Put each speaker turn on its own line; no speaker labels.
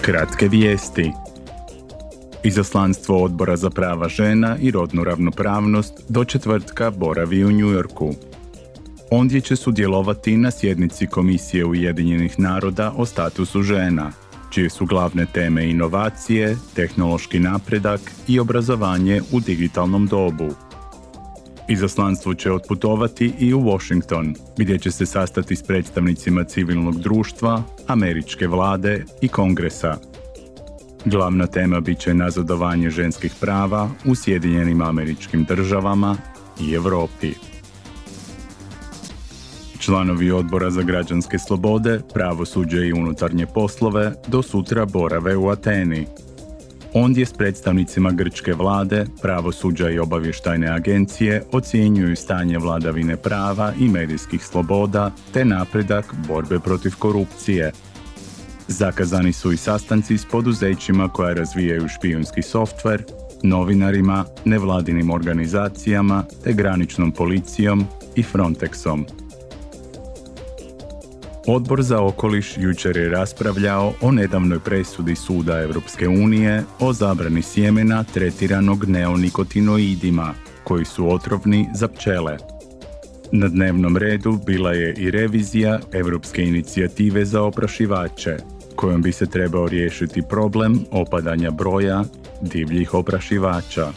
Kratke vijesti. Izaslanstvo Odbora za prava žena i rodnu ravnopravnost do četvrtka boravi u Njujorku. Ondje će sudjelovati na sjednici Komisije Ujedinjenih naroda o statusu žena, čije su glavne teme inovacije, tehnološki napredak i obrazovanje u digitalnom dobu. Izaslanstvo će otputovati i u Washington, gdje će se sastati s predstavnicima civilnog društva, američke vlade i kongresa. Glavna tema bit će nazadovanje ženskih prava u Sjedinjenim američkim državama i Europi. Članovi odbora za građanske slobode, pravosuđe i unutarnje poslove do sutra borave u Ateni. Ondje s predstavnicima grčke vlade, pravosuđa i obavještajne agencije ocjenjuju stanje vladavine prava i medijskih sloboda te napredak borbe protiv korupcije. Zakazani su i sastanci s poduzećima koja razvijaju špijunski softver, novinarima, nevladinim organizacijama te graničnom policijom i Frontexom. Odbor za okoliš jučer je raspravljao o nedavnoj presudi Suda Europske unije o zabrani sjemena tretiranog neonikotinoidima, koji su otrovni za pčele. Na dnevnom redu bila je i revizija Europske inicijative za oprašivače, kojom bi se trebao riješiti problem opadanja broja divljih oprašivača.